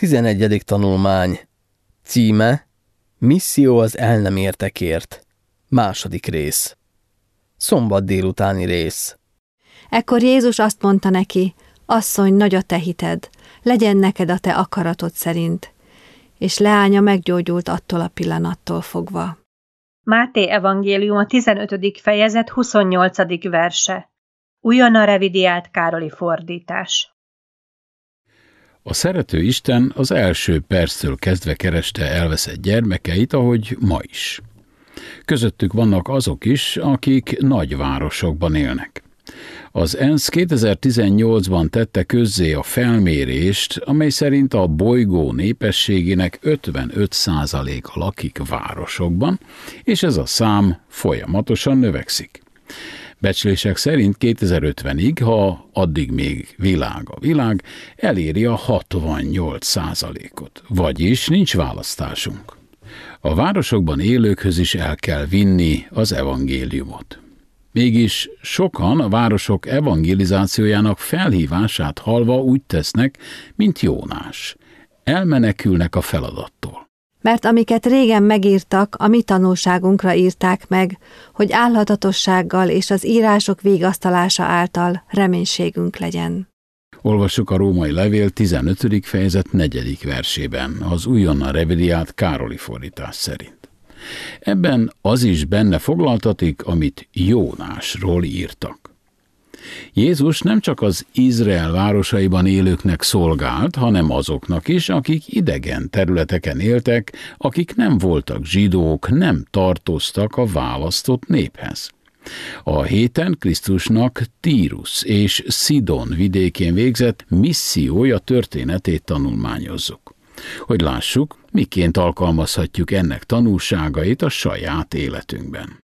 11. tanulmány Címe Misszió az el nem értekért Második rész Szombat délutáni rész Ekkor Jézus azt mondta neki, asszony, nagy a te hited, legyen neked a te akaratod szerint. És leánya meggyógyult attól a pillanattól fogva. Máté evangélium a 15. fejezet 28. verse. Újonnan revidiált Károli fordítás. A szerető Isten az első perctől kezdve kereste elveszett gyermekeit, ahogy ma is. Közöttük vannak azok is, akik nagyvárosokban élnek. Az ENSZ 2018-ban tette közzé a felmérést, amely szerint a bolygó népességének 55%-a lakik városokban, és ez a szám folyamatosan növekszik. Becslések szerint 2050-ig, ha addig még világ a világ, eléri a 68 százalékot. Vagyis nincs választásunk. A városokban élőkhöz is el kell vinni az evangéliumot. Mégis sokan a városok evangelizációjának felhívását halva úgy tesznek, mint Jónás. Elmenekülnek a feladattól. Mert amiket régen megírtak, a mi tanulságunkra írták meg, hogy álhatatossággal és az írások végasztalása által reménységünk legyen. Olvassuk a római levél 15. fejezet 4. versében, az újonnan revidiált Károli fordítás szerint. Ebben az is benne foglaltatik, amit Jónásról írtak. Jézus nem csak az Izrael városaiban élőknek szolgált, hanem azoknak is, akik idegen területeken éltek, akik nem voltak zsidók, nem tartoztak a választott néphez. A héten Krisztusnak Tírus és Szidon vidékén végzett missziója történetét tanulmányozzuk. Hogy lássuk, miként alkalmazhatjuk ennek tanulságait a saját életünkben.